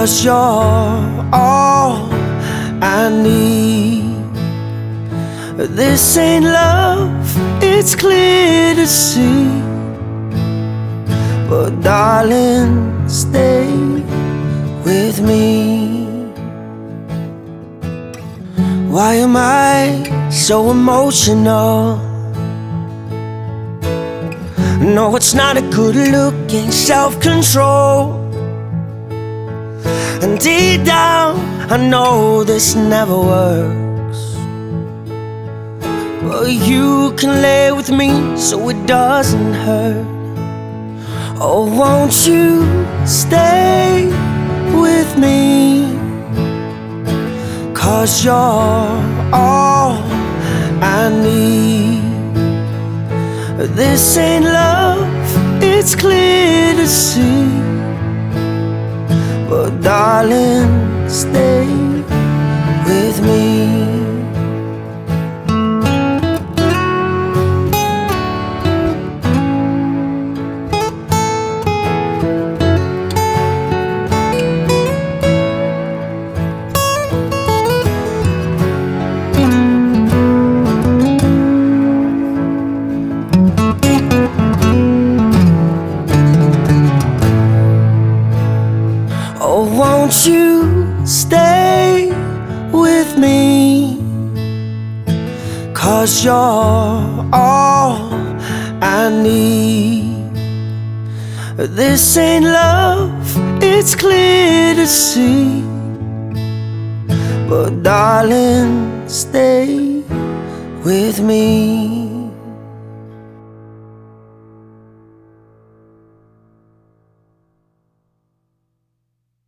Cause you're all I need. This ain't love, it's clear to see. But darling, stay with me. Why am I so emotional? No, it's not a good look in self control. And deep down, I know this never works. But you can lay with me so it doesn't hurt. Oh, won't you stay with me? Cause you're all I need. This ain't love, it's clear to see. Darling, won't you stay with me? Cause you're all I need. This ain't love, it's clear to see. But darling, stay with me.